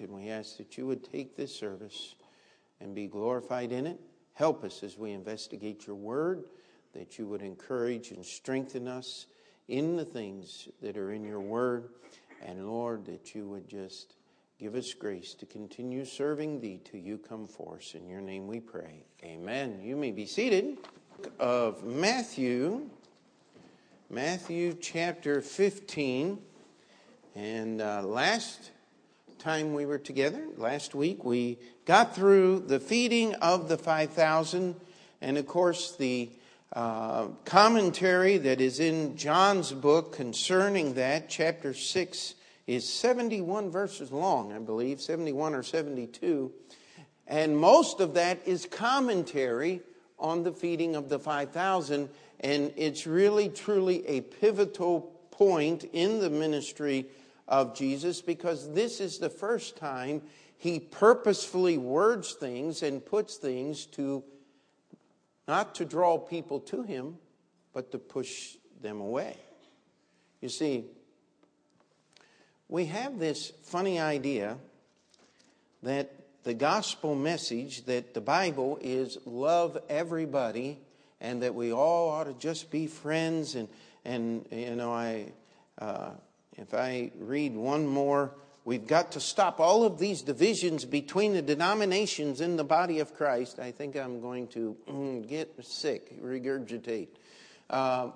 and we ask that you would take this service and be glorified in it. Help us as we investigate your word, that you would encourage and strengthen us in the things that are in your word. And Lord, that you would just give us grace to continue serving thee till you come for us. In your name we pray. Amen. You may be seated. Of Matthew, Matthew chapter 15. And uh, last time we were together, last week, we got through the feeding of the 5,000. And of course, the uh, commentary that is in John's book concerning that, chapter 6, is 71 verses long, I believe, 71 or 72. And most of that is commentary on the feeding of the 5,000. And it's really, truly a pivotal point in the ministry of Jesus because this is the first time he purposefully words things and puts things to not to draw people to him, but to push them away. You see, we have this funny idea that the gospel message, that the Bible is love everybody and that we all ought to just be friends. And, and you know, I, uh, if I read one more We've got to stop all of these divisions between the denominations in the body of Christ. I think I'm going to mm, get sick, regurgitate. Uh,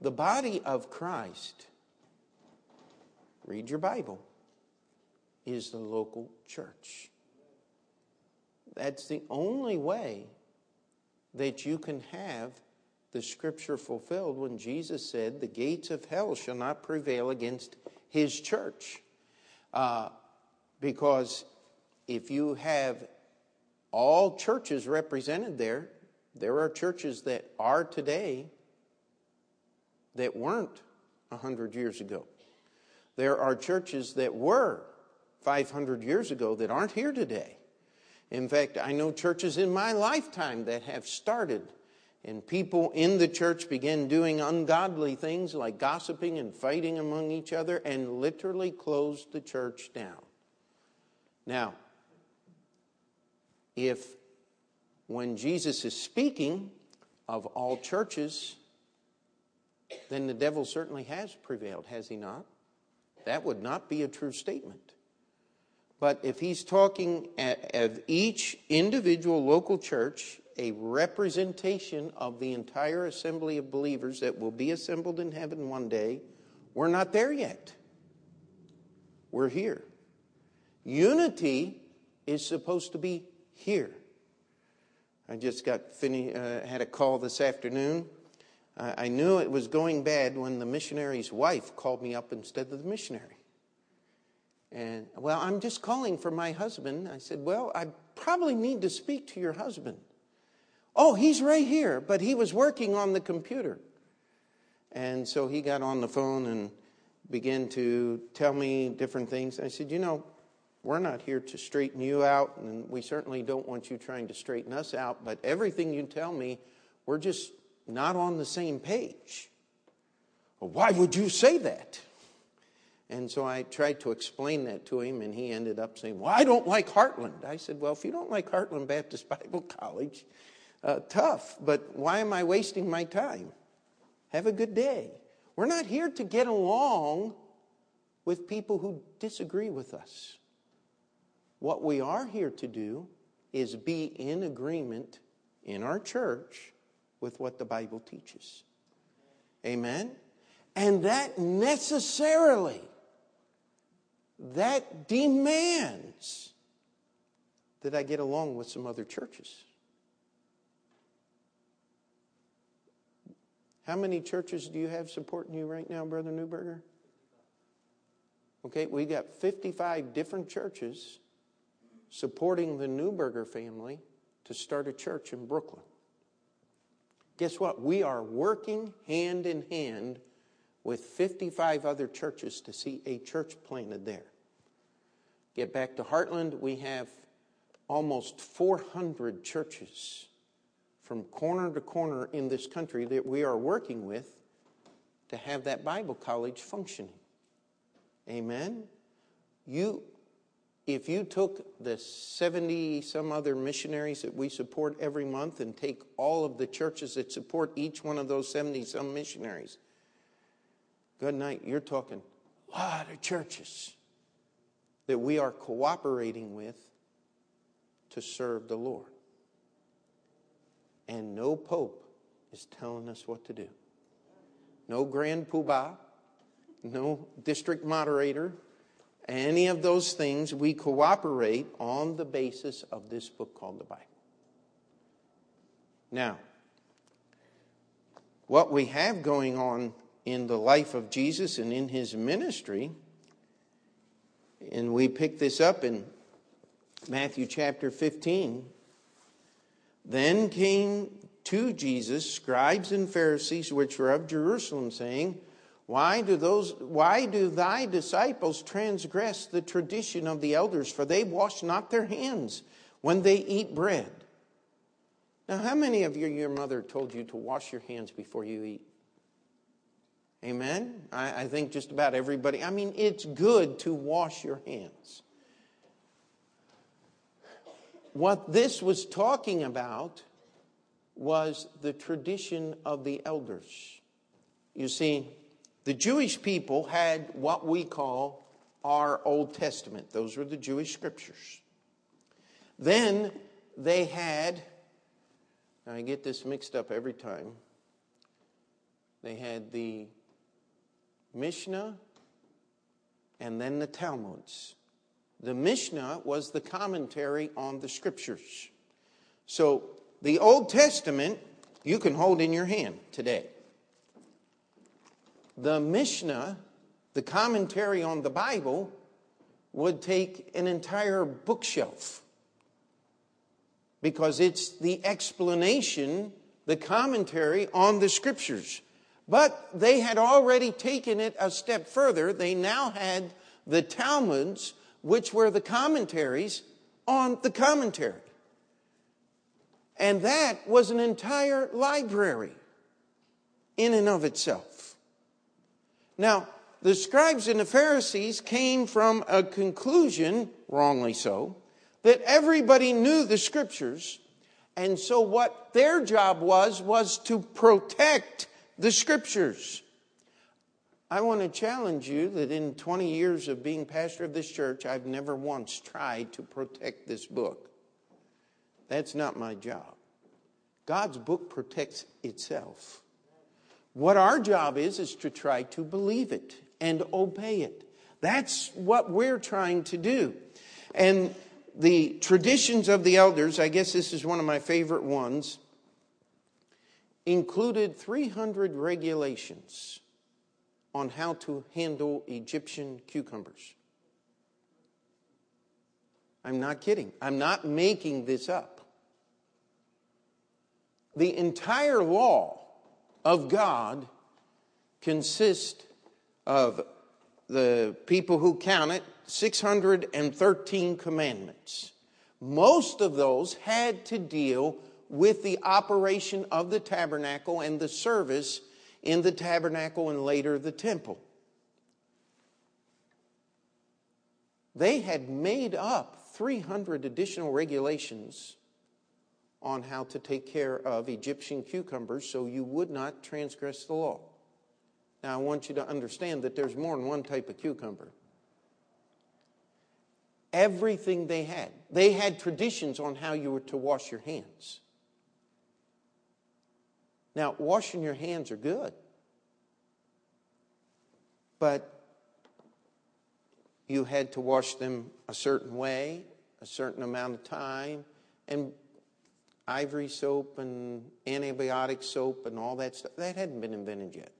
the body of Christ, read your Bible, is the local church. That's the only way that you can have the scripture fulfilled when Jesus said, The gates of hell shall not prevail against his church. Uh, because if you have all churches represented there, there are churches that are today that weren't 100 years ago. There are churches that were 500 years ago that aren't here today. In fact, I know churches in my lifetime that have started and people in the church began doing ungodly things like gossiping and fighting among each other and literally closed the church down. Now, if when Jesus is speaking of all churches, then the devil certainly has prevailed, has he not? That would not be a true statement. But if he's talking of each individual local church a representation of the entire assembly of believers that will be assembled in heaven one day. We're not there yet. We're here. Unity is supposed to be here. I just got finished, uh, had a call this afternoon. I knew it was going bad when the missionary's wife called me up instead of the missionary. And, well, I'm just calling for my husband. I said, well, I probably need to speak to your husband. Oh, he's right here, but he was working on the computer. And so he got on the phone and began to tell me different things. I said, You know, we're not here to straighten you out, and we certainly don't want you trying to straighten us out, but everything you tell me, we're just not on the same page. Well, why would you say that? And so I tried to explain that to him, and he ended up saying, Well, I don't like Heartland. I said, Well, if you don't like Heartland Baptist Bible College, uh, tough, but why am I wasting my time? Have a good day. We're not here to get along with people who disagree with us. What we are here to do is be in agreement in our church with what the Bible teaches. Amen? And that necessarily, that demands that I get along with some other churches. How many churches do you have supporting you right now, Brother Newberger? Okay, we got 55 different churches supporting the Newberger family to start a church in Brooklyn. Guess what? We are working hand in hand with 55 other churches to see a church planted there. Get back to Heartland, we have almost 400 churches from corner to corner in this country that we are working with to have that Bible college functioning. Amen? You, if you took the 70 some other missionaries that we support every month and take all of the churches that support each one of those 70 some missionaries, good night, you're talking a lot of churches that we are cooperating with to serve the Lord. And no pope is telling us what to do. No grand poobah, no district moderator, any of those things. We cooperate on the basis of this book called the Bible. Now, what we have going on in the life of Jesus and in his ministry, and we pick this up in Matthew chapter 15. Then came to Jesus scribes and Pharisees which were of Jerusalem, saying, why do, those, why do thy disciples transgress the tradition of the elders? For they wash not their hands when they eat bread. Now, how many of you, your mother told you to wash your hands before you eat? Amen? I, I think just about everybody. I mean, it's good to wash your hands. What this was talking about was the tradition of the elders. You see, the Jewish people had what we call our Old Testament, those were the Jewish scriptures. Then they had, I get this mixed up every time, they had the Mishnah and then the Talmuds. The Mishnah was the commentary on the scriptures. So the Old Testament you can hold in your hand today. The Mishnah, the commentary on the Bible, would take an entire bookshelf because it's the explanation, the commentary on the scriptures. But they had already taken it a step further. They now had the Talmuds, which were the commentaries on the commentary. And that was an entire library in and of itself. Now, the scribes and the Pharisees came from a conclusion, wrongly so, that everybody knew the scriptures. And so what their job was, was to protect the scriptures. I want to challenge you that in 20 years of being pastor of this church, I've never once tried to protect this book. That's not my job. God's book protects itself. What our job is, is to try to believe it and obey it. That's what we're trying to do. And the traditions of the elders, I guess this is one of my favorite ones included 300 regulations on how to handle Egyptian cucumbers. I'm not kidding. I'm not making this up. The entire law of God consists of the people who count it 613 commandments. Most of those had to deal with the operation of the tabernacle and the service in the tabernacle and later the temple. They had made up 300 additional regulations on how to take care of Egyptian cucumbers so you would not transgress the law. Now, I want you to understand that there's more than one type of cucumber. Everything they had, they had traditions on how you were to wash your hands. Now, washing your hands are good, but you had to wash them a certain way, a certain amount of time, and ivory soap and antibiotic soap and all that stuff, that hadn't been invented yet.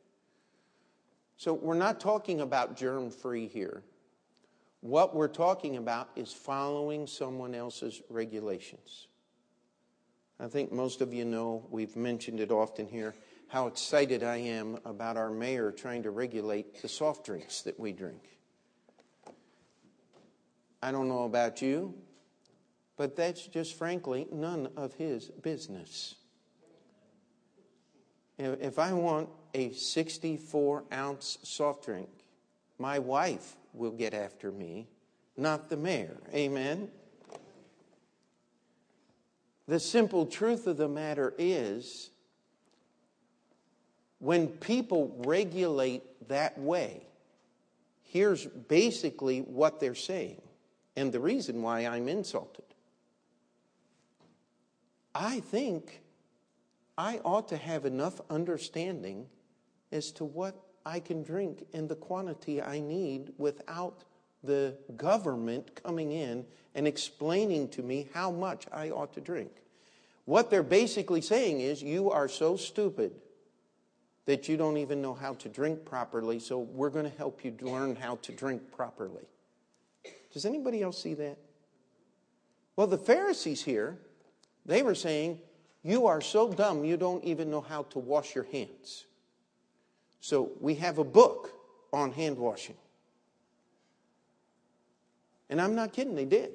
So we're not talking about germ free here. What we're talking about is following someone else's regulations. I think most of you know, we've mentioned it often here, how excited I am about our mayor trying to regulate the soft drinks that we drink. I don't know about you, but that's just frankly none of his business. If I want a 64 ounce soft drink, my wife will get after me not the mayor. Amen? The simple truth of the matter is when people regulate that way, here's basically what they're saying, and the reason why I'm insulted. I think I ought to have enough understanding as to what I can drink and the quantity I need without the government coming in and explaining to me how much I ought to drink. What they're basically saying is, You are so stupid that you don't even know how to drink properly, so we're going to help you learn how to drink properly. Does anybody else see that? Well, the Pharisees here, they were saying, You are so dumb you don't even know how to wash your hands. So we have a book on hand washing. And I'm not kidding, they did.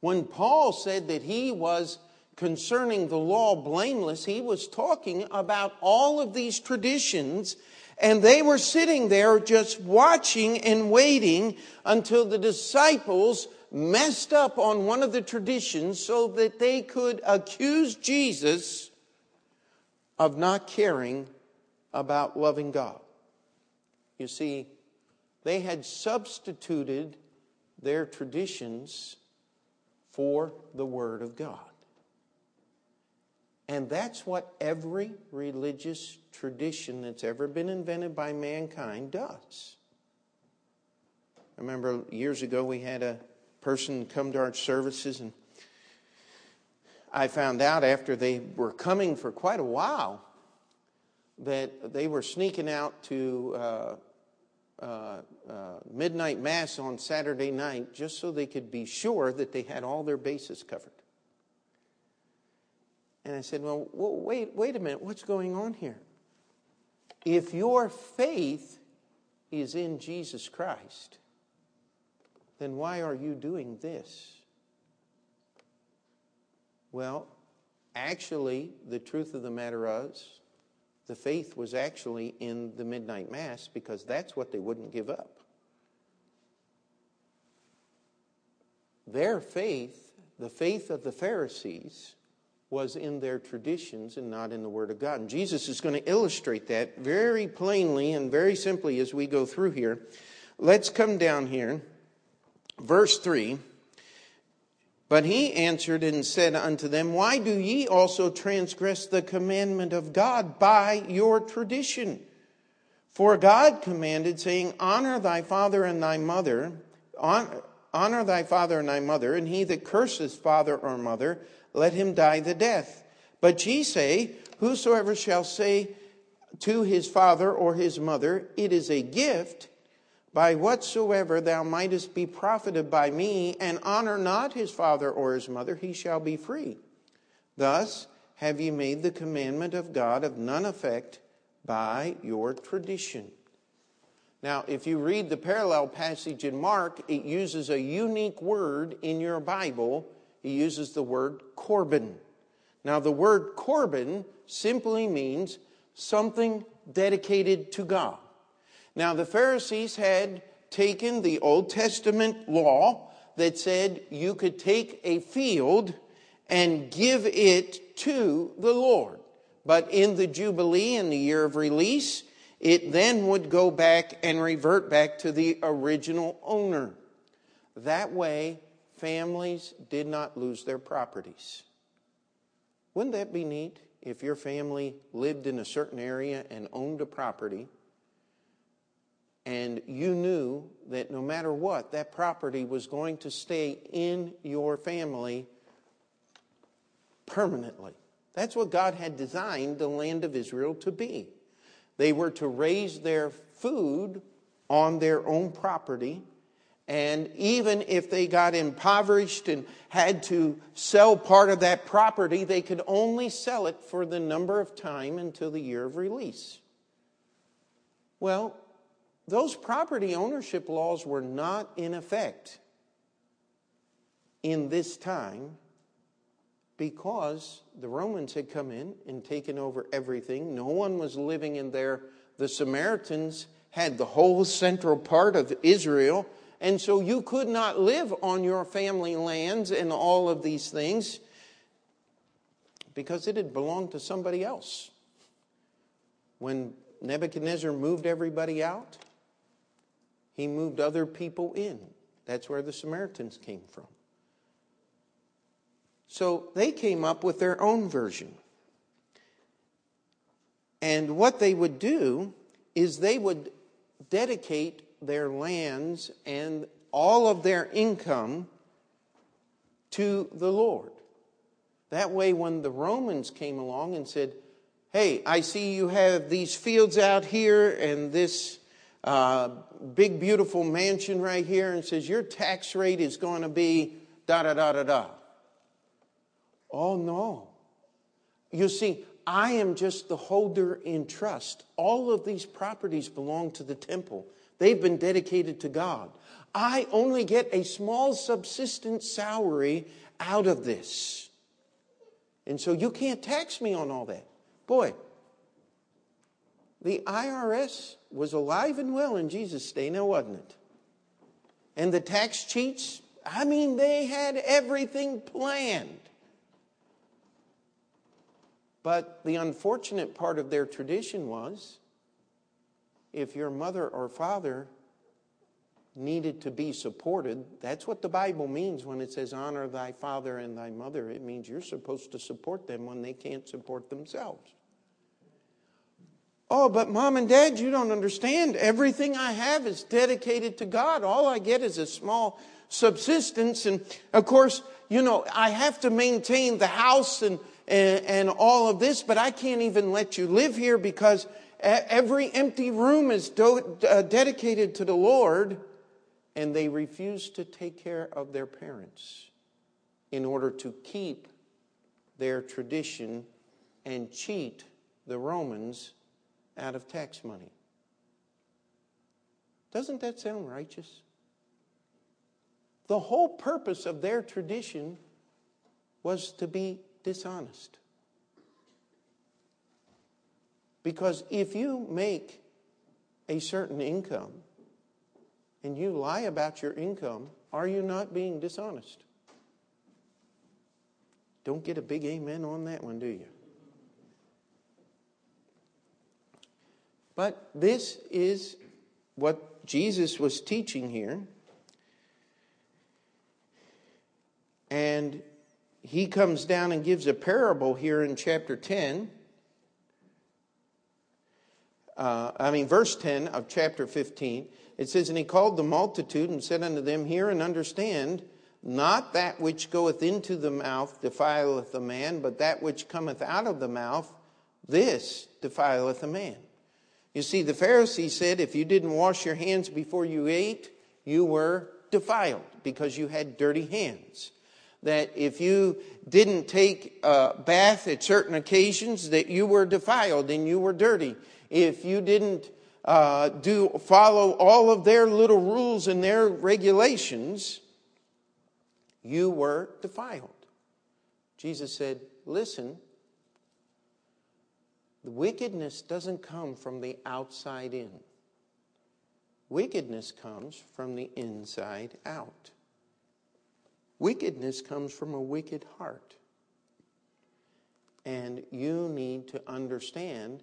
When Paul said that he was concerning the law blameless, he was talking about all of these traditions, and they were sitting there just watching and waiting until the disciples messed up on one of the traditions so that they could accuse Jesus of not caring about loving God. You see, they had substituted their traditions for the Word of God. And that's what every religious tradition that's ever been invented by mankind does. I remember years ago we had a person come to our services, and I found out after they were coming for quite a while that they were sneaking out to uh, uh, uh, midnight mass on Saturday night just so they could be sure that they had all their bases covered. And I said, well, wait, wait a minute, what's going on here? If your faith is in Jesus Christ, then why are you doing this? Well, actually, the truth of the matter is, the faith was actually in the midnight mass because that's what they wouldn't give up. Their faith, the faith of the Pharisees, was in their traditions and not in the Word of God. And Jesus is going to illustrate that very plainly and very simply as we go through here. Let's come down here. Verse 3 But he answered and said unto them, Why do ye also transgress the commandment of God by your tradition? For God commanded, saying, Honor thy father and thy mother, honor thy father and thy mother, and he that curses father or mother, let him die the death. But ye say, Whosoever shall say to his father or his mother, It is a gift, by whatsoever thou mightest be profited by me, and honor not his father or his mother, he shall be free. Thus have ye made the commandment of God of none effect by your tradition. Now, if you read the parallel passage in Mark, it uses a unique word in your Bible he uses the word Corban. Now, the word Corban simply means something dedicated to God. Now, the Pharisees had taken the Old Testament law that said you could take a field and give it to the Lord. But in the Jubilee, in the year of release, it then would go back and revert back to the original owner. That way, families did not lose their properties. Wouldn't that be neat if your family lived in a certain area and owned a property and you knew that no matter what, that property was going to stay in your family permanently? That's what God had designed the land of Israel to be. They were to raise their food on their own property and even if they got impoverished and had to sell part of that property, they could only sell it for the number of time until the year of release. Well, those property ownership laws were not in effect in this time because the Romans had come in and taken over everything. No one was living in there. The Samaritans had the whole central part of Israel And so you could not live on your family lands and all of these things because it had belonged to somebody else. When Nebuchadnezzar moved everybody out, he moved other people in. That's where the Samaritans came from. So they came up with their own version. And what they would do is they would dedicate their lands and all of their income to the Lord. That way, when the Romans came along and said, Hey, I see you have these fields out here and this uh, big, beautiful mansion right here, and says, Your tax rate is going to be da da da da da. Oh, no. You see, I am just the holder in trust. All of these properties belong to the temple, they've been dedicated to God. I only get a small subsistence salary out of this. And so you can't tax me on all that. Boy, the IRS was alive and well in Jesus' day, now wasn't it? And the tax cheats, I mean, they had everything planned. But the unfortunate part of their tradition was if your mother or father needed to be supported, that's what the Bible means when it says, honor thy father and thy mother. It means you're supposed to support them when they can't support themselves. Oh, but mom and dad, you don't understand. Everything I have is dedicated to God. All I get is a small subsistence. And of course, you know, I have to maintain the house and, and, and all of this, but I can't even let you live here because every empty room is do, uh, dedicated to the Lord. And they refuse to take care of their parents in order to keep their tradition and cheat the Romans out of tax money. Doesn't that sound righteous? The whole purpose of their tradition was to be dishonest. Because if you make a certain income and you lie about your income, are you not being dishonest? Don't get a big amen on that one, do you? But this is what Jesus was teaching here. And he comes down and gives a parable here in chapter 10. Uh, I mean, verse 10 of chapter 15. It says, And he called the multitude and said unto them, Hear and understand, not that which goeth into the mouth defileth a man, but that which cometh out of the mouth, this defileth a man. You see, the Pharisees said if you didn't wash your hands before you ate, you were defiled because you had dirty hands. That if you didn't take a bath at certain occasions, that you were defiled and you were dirty. If you didn't uh, do follow all of their little rules and their regulations, you were defiled. Jesus said, "Listen, the wickedness doesn't come from the outside in. Wickedness comes from the inside out. Wickedness comes from a wicked heart. And you need to understand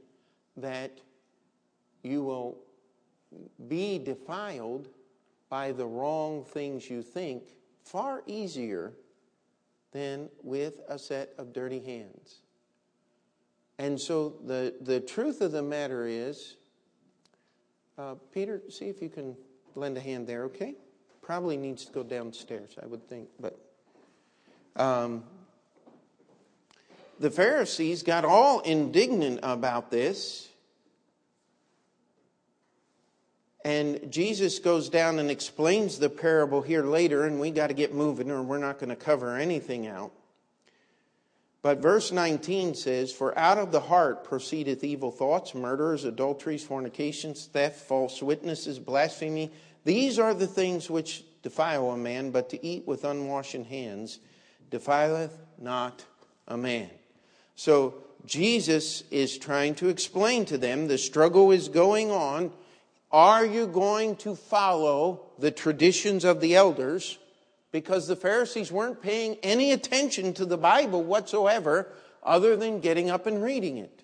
that you will be defiled by the wrong things you think far easier than with a set of dirty hands. And so the, the truth of the matter is, uh, Peter, see if you can lend a hand there, okay? Probably needs to go downstairs, I would think. But um, the Pharisees got all indignant about this. And Jesus goes down and explains the parable here later, and we got to get moving, or we're not going to cover anything out. But verse 19 says, For out of the heart proceedeth evil thoughts, murders, adulteries, fornications, theft, false witnesses, blasphemy. These are the things which defile a man, but to eat with unwashen hands defileth not a man. So Jesus is trying to explain to them the struggle is going on Are you going to follow the traditions of the elders? Because the Pharisees weren't paying any attention to the Bible whatsoever other than getting up and reading it.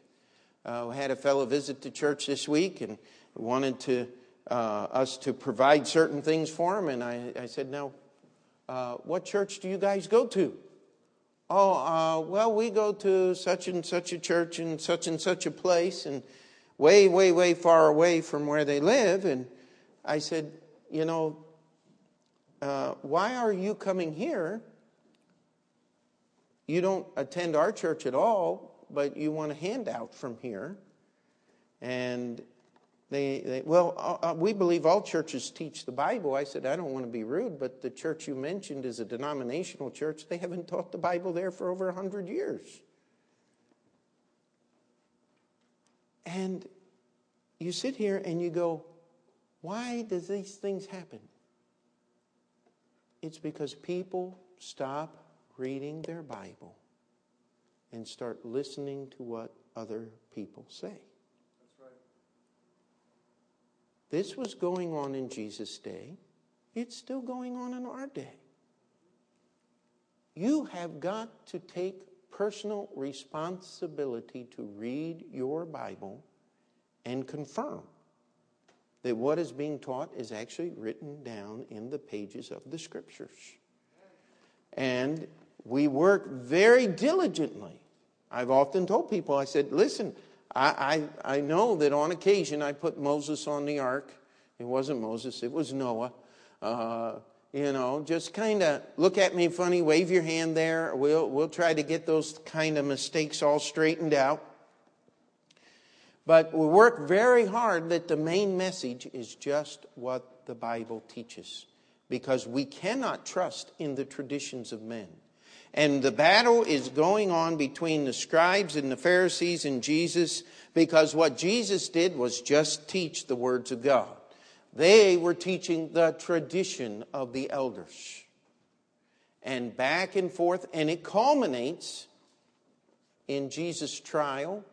Uh, we had a fellow visit to church this week and wanted to, uh, us to provide certain things for him. And I, I said, Now, uh, what church do you guys go to? Oh, uh, well, we go to such and such a church in such and such a place. And way, way, way far away from where they live. And I said, You know, uh, why are you coming here? You don't attend our church at all, but you want a handout from here. And they, they well, uh, uh we believe all churches teach the Bible. I said, I don't want to be rude, but the church you mentioned is a denominational church. They haven't taught the Bible there for over 100 years. And you sit here and you go, why does these things happen? It's because people stop reading their Bible and start listening to what other people say. Right. This was going on in Jesus' day. It's still going on in our day. You have got to take personal responsibility to read your Bible and confirm that what is being taught is actually written down in the pages of the scriptures. And we work very diligently. I've often told people, I said, listen, I, I, I know that on occasion I put Moses on the ark. It wasn't Moses, it was Noah. Uh, you know, just kind of look at me funny, wave your hand there. We'll, we'll try to get those kind of mistakes all straightened out. But we work very hard that the main message is just what the Bible teaches because we cannot trust in the traditions of men. And the battle is going on between the scribes and the Pharisees and Jesus because what Jesus did was just teach the words of God. They were teaching the tradition of the elders. And back and forth, and it culminates in Jesus' trial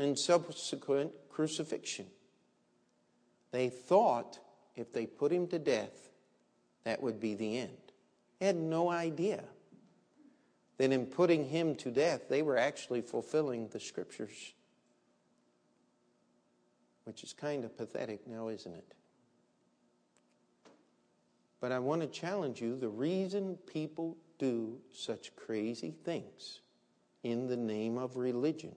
and subsequent crucifixion. They thought if they put him to death, that would be the end. They had no idea that in putting him to death, they were actually fulfilling the scriptures. Which is kind of pathetic now, isn't it? But I want to challenge you the reason people do such crazy things in the name of religion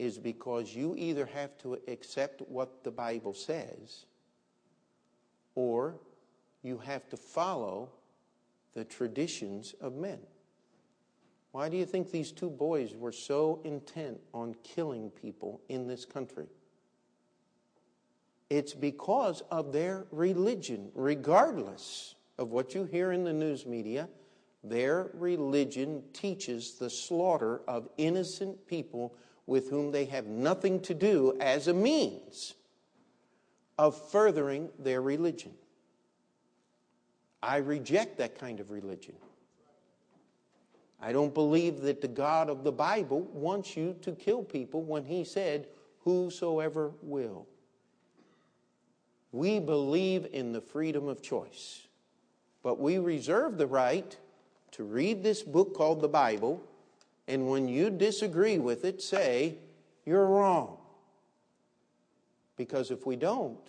is because you either have to accept what the Bible says or you have to follow the traditions of men. Why do you think these two boys were so intent on killing people in this country? It's because of their religion, regardless of what you hear in the news media. Their religion teaches the slaughter of innocent people with whom they have nothing to do as a means of furthering their religion. I reject that kind of religion. I don't believe that the God of the Bible wants you to kill people when He said, Whosoever will. We believe in the freedom of choice, but we reserve the right to read this book called the Bible and when you disagree with it, say, You're wrong. Because if we don't,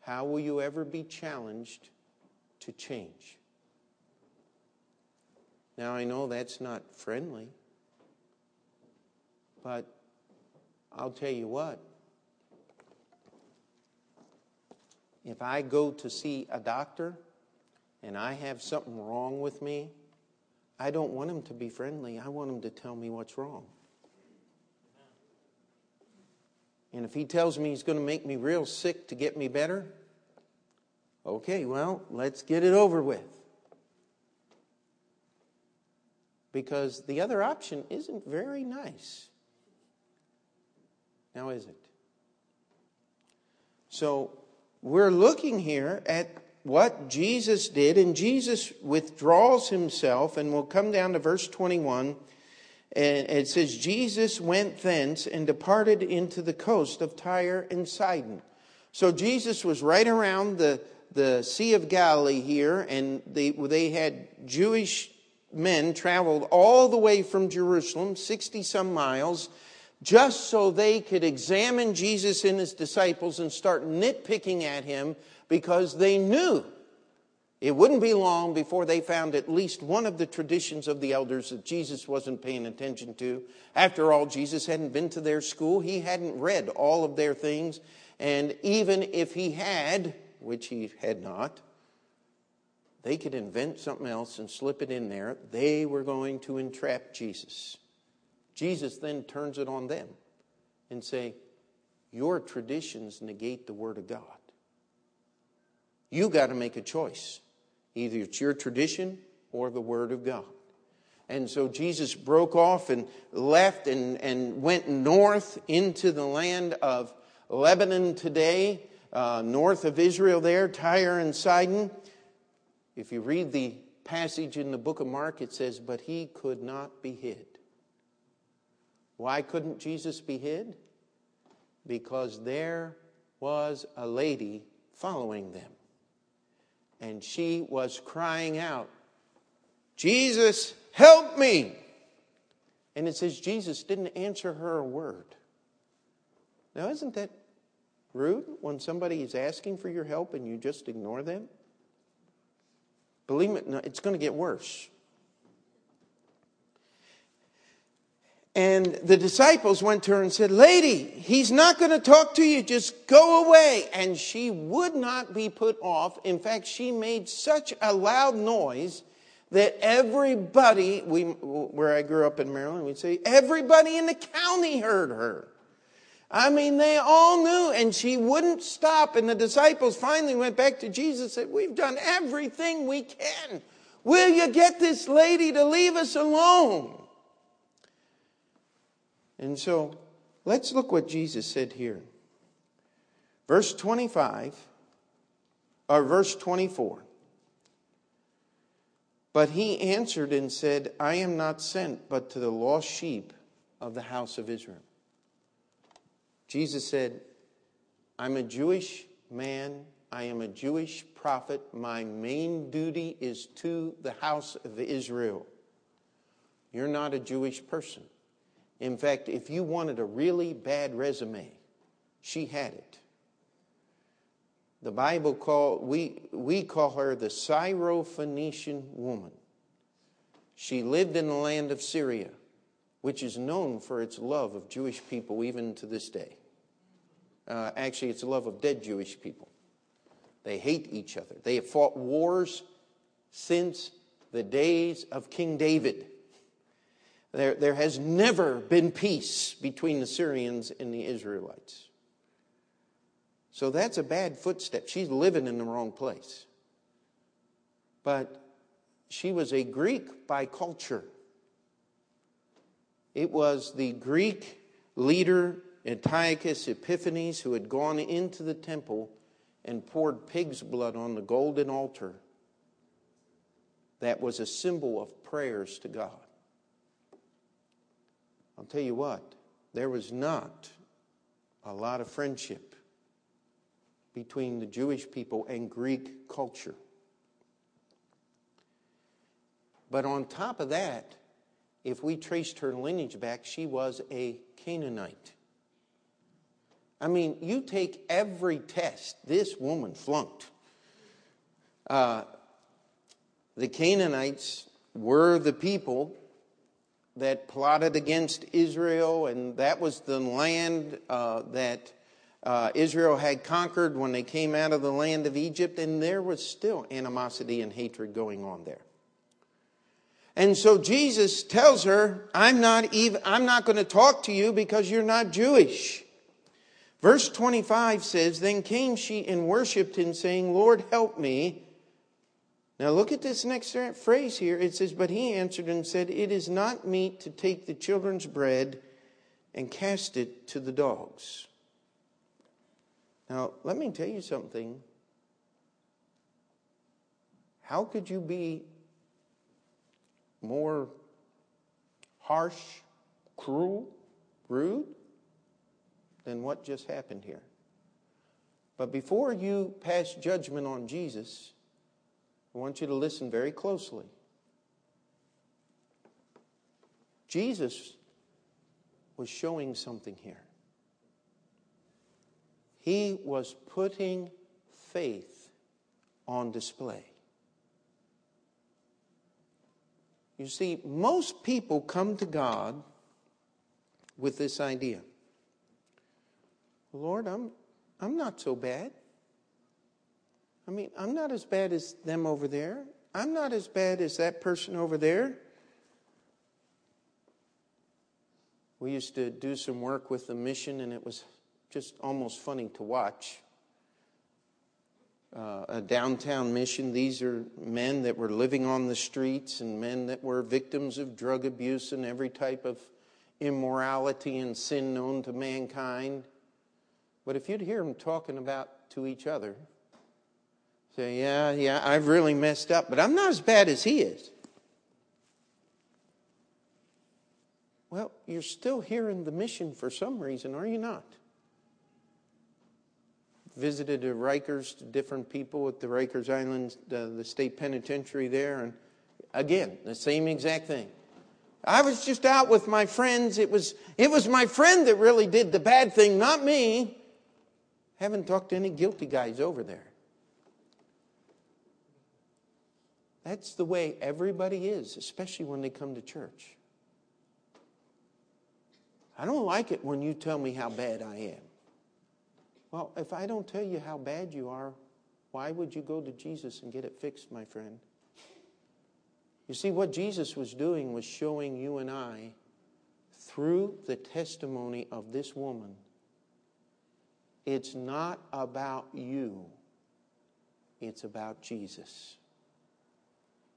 how will you ever be challenged to change? Now, I know that's not friendly, but I'll tell you what. If I go to see a doctor and I have something wrong with me, I don't want him to be friendly. I want him to tell me what's wrong. And if he tells me he's going to make me real sick to get me better, okay, well, let's get it over with. Because the other option isn't very nice. Now, is it? So, we're looking here at what Jesus did, and Jesus withdraws himself, and we'll come down to verse 21. And it says, Jesus went thence and departed into the coast of Tyre and Sidon. So Jesus was right around the, the Sea of Galilee here, and they, they had Jewish men traveled all the way from Jerusalem, 60 some miles, just so they could examine Jesus and his disciples and start nitpicking at him because they knew it wouldn't be long before they found at least one of the traditions of the elders that Jesus wasn't paying attention to. After all, Jesus hadn't been to their school, he hadn't read all of their things, and even if he had, which he had not, they could invent something else and slip it in there. They were going to entrap Jesus. Jesus then turns it on them and say, "Your traditions negate the word of God. You got to make a choice. Either it's your tradition or the word of God." And so Jesus broke off and left and, and went north into the land of Lebanon today, uh, north of Israel, there, Tyre and Sidon. If you read the passage in the book of Mark, it says, But he could not be hid. Why couldn't Jesus be hid? Because there was a lady following them. And she was crying out, Jesus, help me! And it says Jesus didn't answer her a word. Now, isn't that rude when somebody is asking for your help and you just ignore them? Believe me, it's going to get worse. And the disciples went to her and said, Lady, he's not going to talk to you. Just go away. And she would not be put off. In fact, she made such a loud noise that everybody, we, where I grew up in Maryland, we'd say, everybody in the county heard her. I mean, they all knew, and she wouldn't stop. And the disciples finally went back to Jesus and said, We've done everything we can. Will you get this lady to leave us alone? And so let's look what Jesus said here. Verse 25, or verse 24. But he answered and said, I am not sent but to the lost sheep of the house of Israel. Jesus said, I'm a Jewish man. I am a Jewish prophet. My main duty is to the house of Israel. You're not a Jewish person. In fact, if you wanted a really bad resume, she had it. The Bible call we we call her the Syrophoenician woman. She lived in the land of Syria which is known for its love of Jewish people even to this day. Uh, actually, it's a love of dead Jewish people. They hate each other. They have fought wars since the days of King David. There, there has never been peace between the Syrians and the Israelites. So that's a bad footstep. She's living in the wrong place. But she was a Greek by culture. It was the Greek leader Antiochus Epiphanes who had gone into the temple and poured pig's blood on the golden altar that was a symbol of prayers to God. I'll tell you what, there was not a lot of friendship between the Jewish people and Greek culture. But on top of that, if we traced her lineage back, she was a Canaanite. I mean, you take every test, this woman flunked. Uh, the Canaanites were the people that plotted against Israel, and that was the land uh, that uh, Israel had conquered when they came out of the land of Egypt, and there was still animosity and hatred going on there. And so Jesus tells her, I'm not even, I'm not going to talk to you because you're not Jewish. Verse 25 says, Then came she and worshipped him, saying, Lord, help me. Now look at this next phrase here. It says, But he answered and said, It is not meet to take the children's bread and cast it to the dogs. Now, let me tell you something. How could you be more harsh, cruel, rude than what just happened here. But before you pass judgment on Jesus, I want you to listen very closely. Jesus was showing something here. He was putting faith on display. You see, most people come to God with this idea Lord, I'm, I'm not so bad. I mean, I'm not as bad as them over there. I'm not as bad as that person over there. We used to do some work with the mission, and it was just almost funny to watch. Uh, a downtown mission. These are men that were living on the streets and men that were victims of drug abuse and every type of immorality and sin known to mankind. But if you'd hear them talking about to each other, say, Yeah, yeah, I've really messed up, but I'm not as bad as he is. Well, you're still hearing the mission for some reason, are you not? Visited the Rikers, to different people at the Rikers Island, uh, the state penitentiary there, and again, the same exact thing. I was just out with my friends. It was, it was my friend that really did the bad thing, not me. Haven't talked to any guilty guys over there. That's the way everybody is, especially when they come to church. I don't like it when you tell me how bad I am. Well, if I don't tell you how bad you are, why would you go to Jesus and get it fixed, my friend? You see, what Jesus was doing was showing you and I, through the testimony of this woman, it's not about you, it's about Jesus.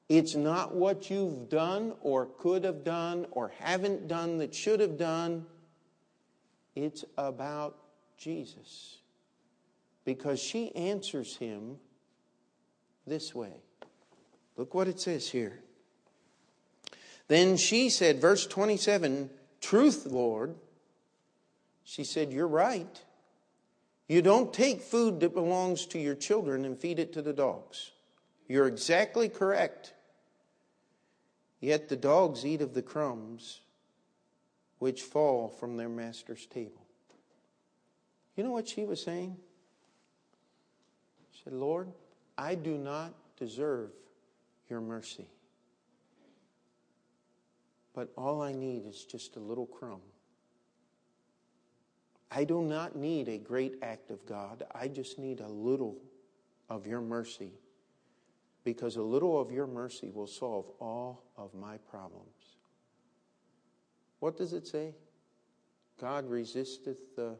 It's not what you've done or could have done or haven't done that should have done. It's about Jesus. Because she answers him this way. Look what it says here. Then she said, verse 27, Truth, Lord. She said, You're right. You don't take food that belongs to your children and feed it to the dogs. You're exactly correct. Yet the dogs eat of the crumbs which fall from their master's table. You know what she was saying? She said, Lord, I do not deserve your mercy. But all I need is just a little crumb. I do not need a great act of God. I just need a little of your mercy because a little of your mercy will solve all of my problems. What does it say? God resisteth the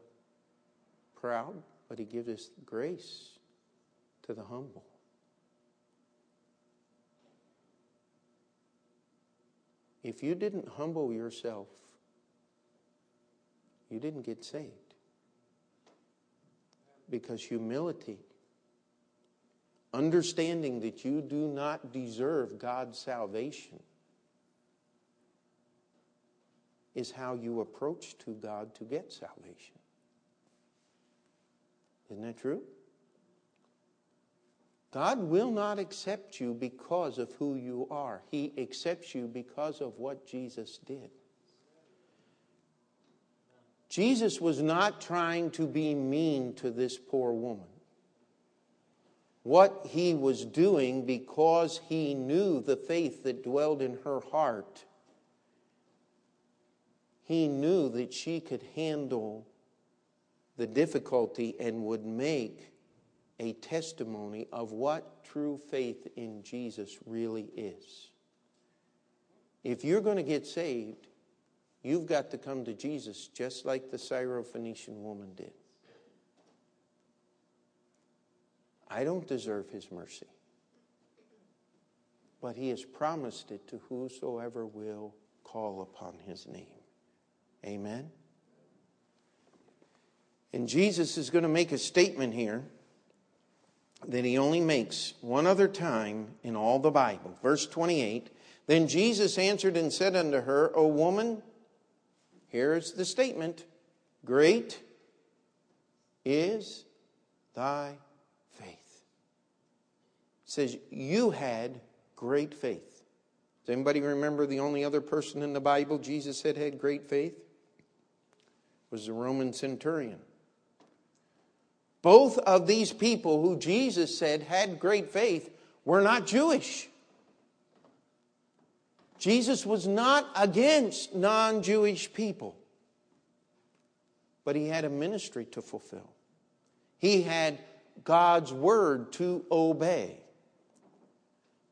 proud, but he giveth grace to the humble. If you didn't humble yourself, you didn't get saved. Because humility understanding that you do not deserve God's salvation, is how you approach to God to get salvation. Isn't that true? God will not accept you because of who you are. He accepts you because of what Jesus did. Jesus was not trying to be mean to this poor woman what he was doing because he knew the faith that dwelled in her heart. He knew that she could handle the difficulty and would make a testimony of what true faith in Jesus really is. If you're going to get saved, you've got to come to Jesus just like the Syrophoenician woman did. I don't deserve his mercy. But he has promised it to whosoever will call upon his name. Amen. And Jesus is going to make a statement here that he only makes one other time in all the Bible. Verse 28 Then Jesus answered and said unto her, O woman, here is the statement Great is thy says, You had great faith. Does anybody remember the only other person in the Bible Jesus said had great faith? It was the Roman centurion. Both of these people who Jesus said had great faith were not Jewish. Jesus was not against non Jewish people, but he had a ministry to fulfill. He had God's word to obey.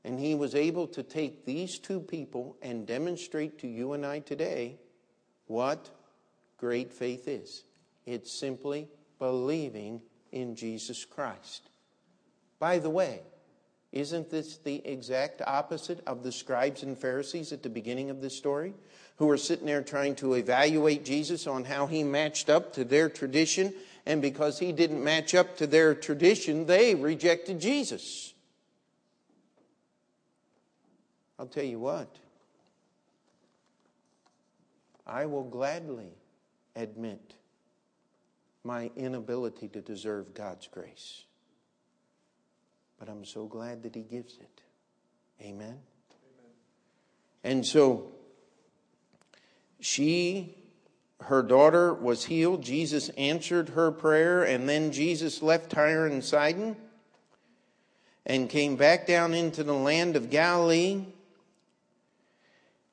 And he was able to take these two people and demonstrate to you and I today what great faith is. It's simply believing in Jesus Christ. By the way, isn't this the exact opposite of the scribes and Pharisees at the beginning of this story? Who were sitting there trying to evaluate Jesus on how he matched up to their tradition, and because he didn't match up to their tradition, they rejected Jesus. I'll tell you what, I will gladly admit my inability to deserve God's grace. But I'm so glad that He gives it. Amen? Amen. And so she, her daughter was healed. Jesus answered her prayer, and then Jesus left Tyre and Sidon and came back down into the land of Galilee.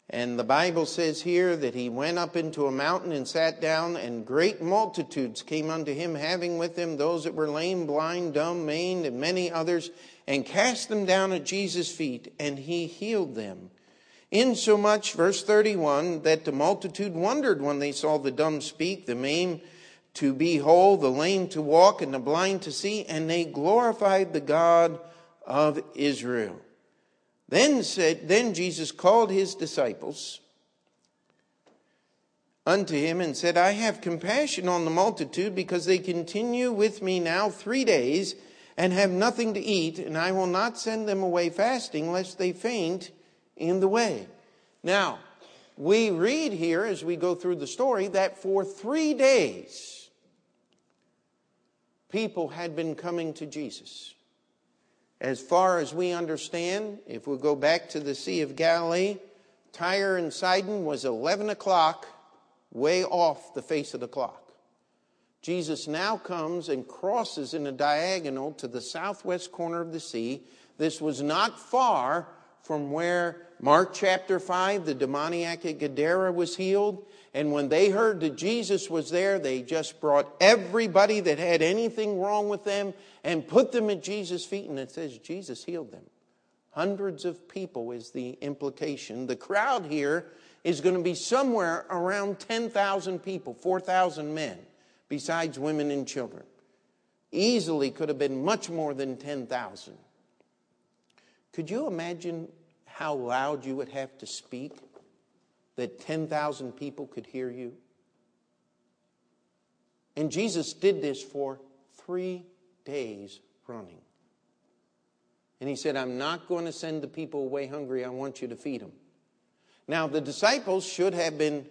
And the Bible says here that he went up into a mountain and sat down, and great multitudes came unto him, having with him those that were lame, blind, dumb, maimed, and many others, and cast them down at Jesus' feet, and he healed them. Insomuch, verse 31, that the multitude wondered when they saw the dumb speak, the maimed to be whole, the lame to walk, and the blind to see, and they glorified the God of Israel. Then said, then Jesus called his disciples unto him and said, I have compassion on the multitude because they continue with me now three days and have nothing to eat, and I will not send them away fasting lest they faint in the way. Now, we read here as we go through the story that for three days, people had been coming to Jesus. As far as we understand, if we go back to the Sea of Galilee, Tyre and Sidon was 11 o'clock, way off the face of the clock. Jesus now comes and crosses in a diagonal to the southwest corner of the sea. This was not far from where Mark chapter 5, the demoniac at Gadara was healed. And when they heard that Jesus was there, they just brought everybody that had anything wrong with them and put them at Jesus' feet. And it says Jesus healed them. Hundreds of people is the implication. The crowd here is going to be somewhere around 10,000 people, 4,000 men, besides women and children. Easily could have been much more than 10,000. Could you imagine how loud you would have to speak that 10,000 people could hear you? And Jesus did this for three days running. And he said, I'm not going to send the people away hungry. I want you to feed them. Now, the disciples should have been,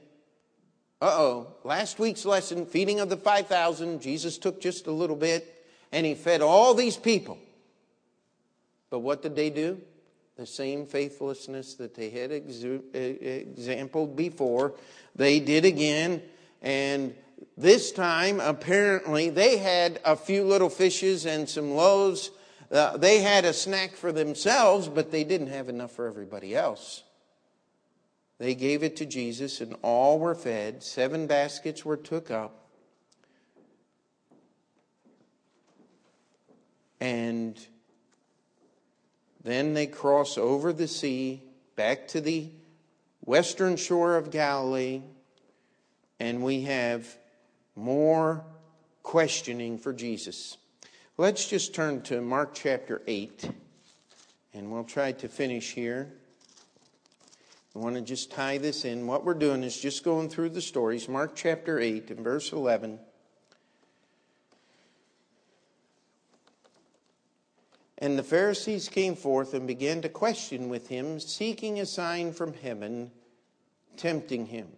uh oh, last week's lesson, feeding of the 5,000, Jesus took just a little bit and he fed all these people. But what did they do? the same faithlessness that they had exampled before, they did again. And this time, apparently, they had a few little fishes and some loaves. Uh, they had a snack for themselves, but they didn't have enough for everybody else. They gave it to Jesus, and all were fed. Seven baskets were took up. And then they cross over the sea back to the western shore of Galilee, and we have more questioning for Jesus. Let's just turn to Mark chapter 8, and we'll try to finish here. I want to just tie this in. What we're doing is just going through the stories. Mark chapter 8 and verse 11. And the Pharisees came forth and began to question with him, seeking a sign from heaven, tempting him.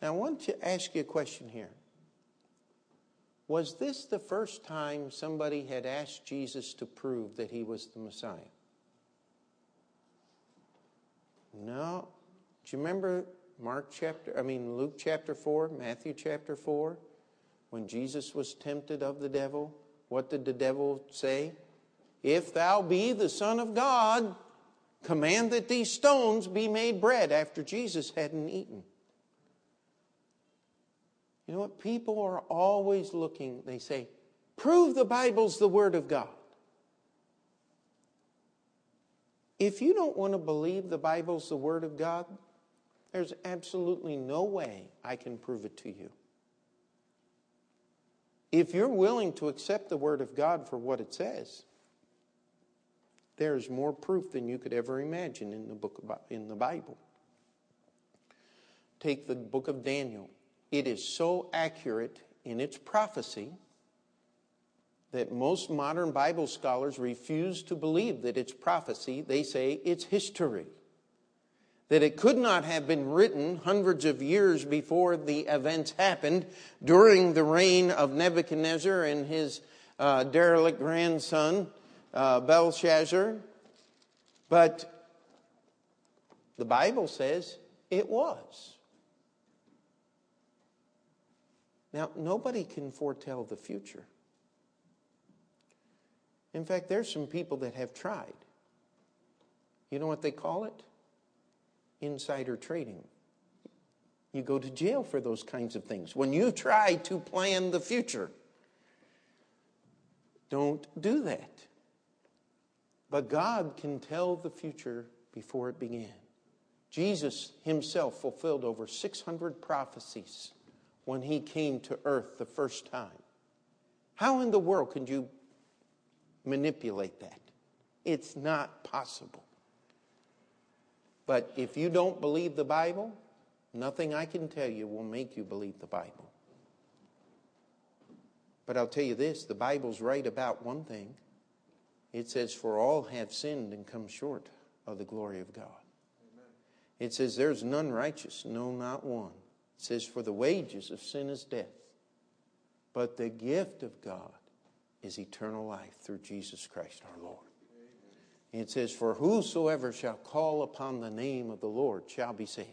Now, I want to ask you a question here. Was this the first time somebody had asked Jesus to prove that he was the Messiah? No. Do you remember Mark chapter, I mean Luke chapter 4, Matthew chapter 4, when Jesus was tempted of the devil? What did the devil say? If thou be the Son of God, command that these stones be made bread after Jesus hadn't eaten. You know what? People are always looking, they say, prove the Bible's the Word of God. If you don't want to believe the Bible's the Word of God, there's absolutely no way I can prove it to you. If you're willing to accept the Word of God for what it says, there's more proof than you could ever imagine in the book of, in the Bible. Take the book of Daniel. It is so accurate in its prophecy that most modern Bible scholars refuse to believe that it's prophecy. They say it's history. That it could not have been written hundreds of years before the events happened during the reign of Nebuchadnezzar and his uh, derelict grandson, uh, Belshazzar. But the Bible says it was. Now, nobody can foretell the future. In fact, there's some people that have tried. You know what they call it? Insider trading. You go to jail for those kinds of things. When you try to plan the future, don't do that. But God can tell the future before it began. Jesus himself fulfilled over 600 prophecies when he came to earth the first time. How in the world can you manipulate that. It's not possible. But if you don't believe the Bible, nothing I can tell you will make you believe the Bible. But I'll tell you this the Bible's right about one thing. It says, For all have sinned and come short of the glory of God. Amen. It says, There's none righteous, no, not one. It says, For the wages of sin is death, but the gift of God is eternal life through Jesus Christ our Lord. And it says, For whosoever shall call upon the name of the Lord shall be saved.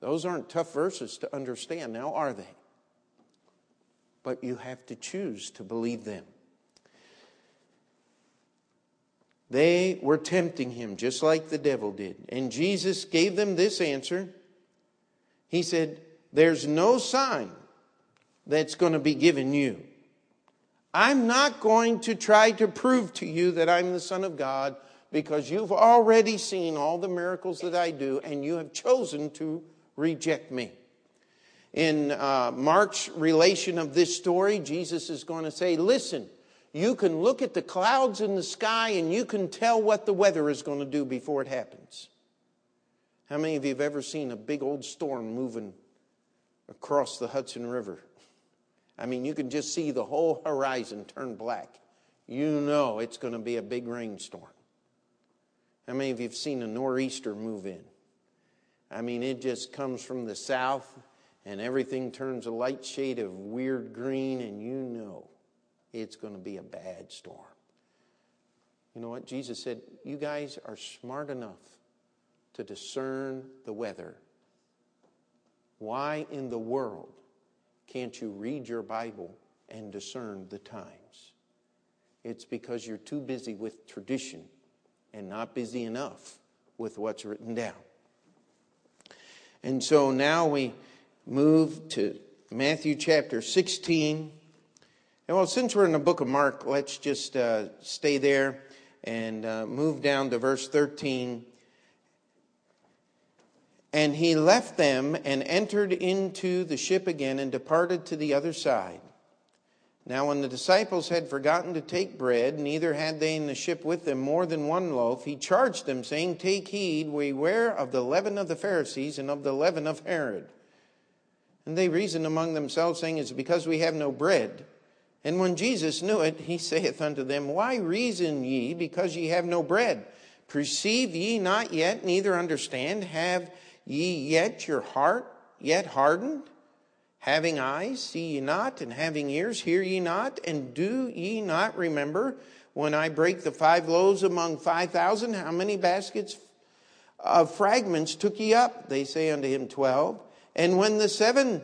Those aren't tough verses to understand now, are they? But you have to choose to believe them. They were tempting him just like the devil did. And Jesus gave them this answer. He said, There's no sign that's going to be given you I'm not going to try to prove to you that I'm the Son of God because you've already seen all the miracles that I do and you have chosen to reject me. In uh, Mark's relation of this story, Jesus is going to say, Listen, you can look at the clouds in the sky and you can tell what the weather is going to do before it happens. How many of you have ever seen a big old storm moving across the Hudson River? I mean, you can just see the whole horizon turn black. You know it's going to be a big rainstorm. How many of you have seen a nor'easter move in? I mean, it just comes from the south and everything turns a light shade of weird green, and you know it's going to be a bad storm. You know what? Jesus said, You guys are smart enough to discern the weather. Why in the world can't you read your Bible and discern the times? It's because you're too busy with tradition and not busy enough with what's written down. And so now we move to Matthew chapter 16. And well, since we're in the book of Mark, let's just uh, stay there and uh, move down to verse 13. And he left them and entered into the ship again and departed to the other side. Now, when the disciples had forgotten to take bread, neither had they in the ship with them more than one loaf, he charged them, saying, Take heed, beware of the leaven of the Pharisees and of the leaven of Herod. And they reasoned among themselves, saying, It's because we have no bread. And when Jesus knew it, he saith unto them, Why reason ye, because ye have no bread? Perceive ye not yet, neither understand? Have ye yet your heart yet hardened? Having eyes, see ye not, and having ears, hear ye not, and do ye not remember when I break the five loaves among five thousand? How many baskets of fragments took ye up? They say unto him, Twelve. And when the seven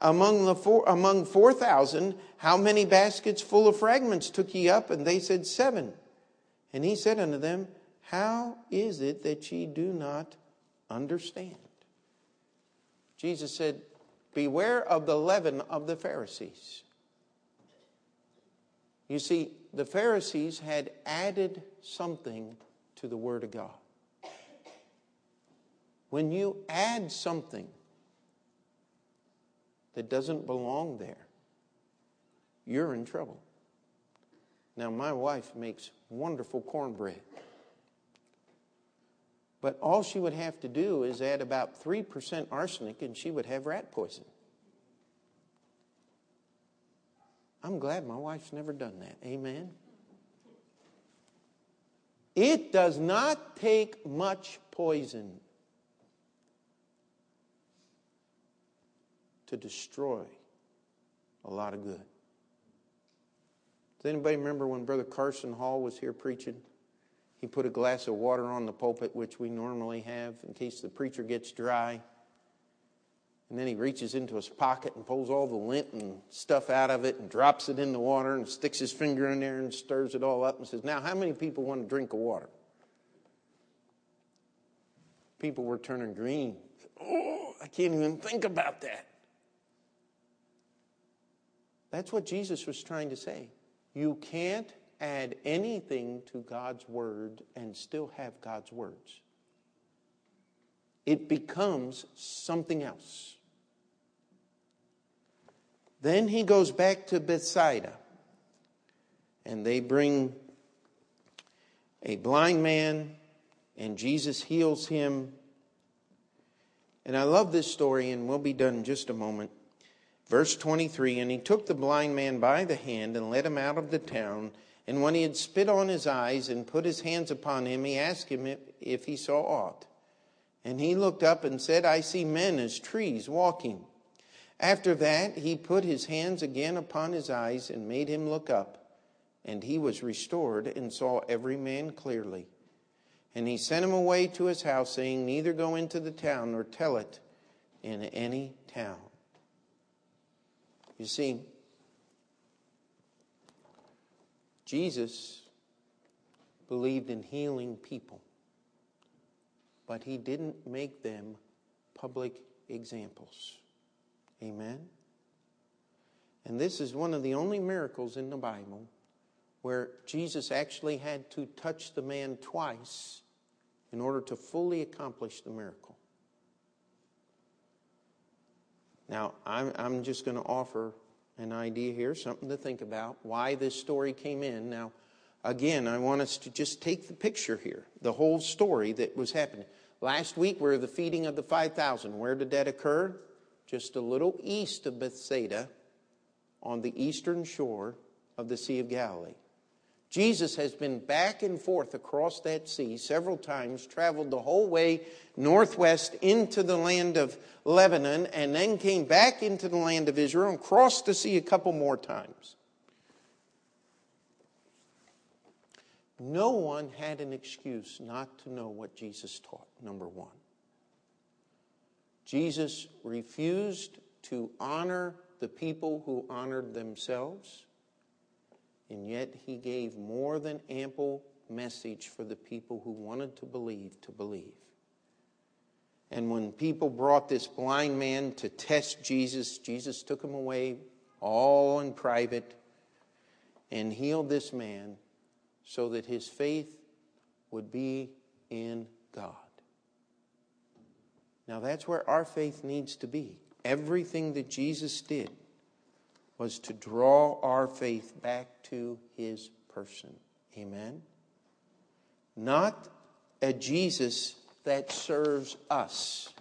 among the four, among four thousand, how many baskets full of fragments took ye up? And they said, Seven. And he said unto them, How is it that ye do not understand? Jesus said, Beware of the leaven of the Pharisees. You see, the Pharisees had added something to the Word of God. When you add something that doesn't belong there, you're in trouble. Now, my wife makes wonderful cornbread. But all she would have to do is add about 3% arsenic and she would have rat poison. I'm glad my wife's never done that. Amen. It does not take much poison to destroy a lot of good. Does anybody remember when Brother Carson Hall was here preaching? He put a glass of water on the pulpit, which we normally have in case the preacher gets dry. And then he reaches into his pocket and pulls all the lint and stuff out of it and drops it in the water and sticks his finger in there and stirs it all up and says, Now, how many people want to drink of water? People were turning green. Oh, I can't even think about that. That's what Jesus was trying to say. You can't add anything to God's word and still have God's words. It becomes something else. Then he goes back to Bethsaida, and they bring a blind man, and Jesus heals him. And I love this story, and we'll be done in just a moment. Verse 23 And he took the blind man by the hand and led him out of the town and when he had spit on his eyes and put his hands upon him, he asked him if he saw aught. And he looked up and said, I see men as trees walking. After that, he put his hands again upon his eyes and made him look up. And he was restored and saw every man clearly. And he sent him away to his house, saying, Neither go into the town nor tell it in any town. You see, Jesus believed in healing people, but he didn't make them public examples. Amen? And this is one of the only miracles in the Bible where Jesus actually had to touch the man twice in order to fully accomplish the miracle. Now, I'm, I'm just going to offer an idea here, something to think about, why this story came in. Now, again, I want us to just take the picture here, the whole story that was happening. Last week, we are the feeding of the 5,000. Where did that occur? Just a little east of Bethsaida on the eastern shore of the Sea of Galilee. Jesus has been back and forth across that sea several times, traveled the whole way northwest into the land of Lebanon, and then came back into the land of Israel and crossed the sea a couple more times. No one had an excuse not to know what Jesus taught, number one. Jesus refused to honor the people who honored themselves and yet he gave more than ample message for the people who wanted to believe to believe. And when people brought this blind man to test Jesus, Jesus took him away all in private and healed this man so that his faith would be in God. Now, that's where our faith needs to be. Everything that Jesus did was to draw our faith back to his person. Amen? Not a Jesus that serves us,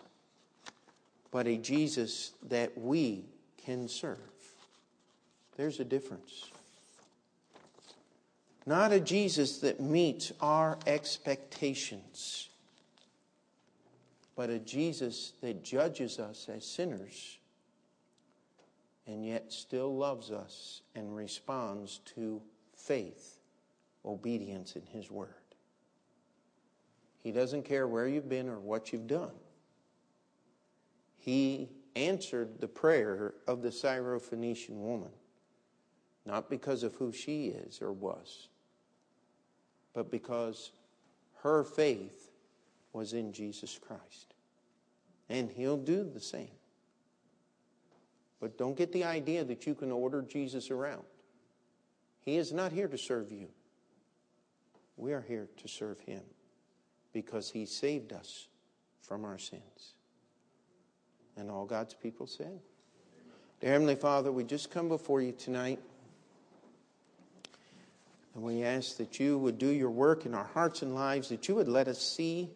but a Jesus that we can serve. There's a difference. Not a Jesus that meets our expectations, but a Jesus that judges us as sinners and yet still loves us and responds to faith, obedience in His Word. He doesn't care where you've been or what you've done. He answered the prayer of the Syrophoenician woman, not because of who she is or was, but because her faith was in Jesus Christ. And He'll do the same. But don't get the idea that you can order Jesus around. He is not here to serve you. We are here to serve Him because He saved us from our sins. And all God's people said, Dear Heavenly Father, we just come before you tonight. And we ask that you would do your work in our hearts and lives, that you would let us see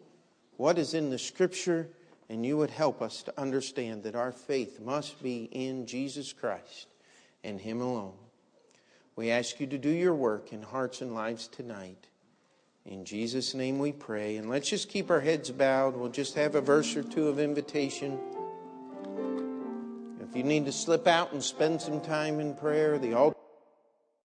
what is in the Scripture, and you would help us to understand that our faith must be in Jesus Christ and Him alone. We ask you to do your work in hearts and lives tonight. In Jesus' name we pray. And let's just keep our heads bowed. We'll just have a verse or two of invitation. If you need to slip out and spend some time in prayer, the altar.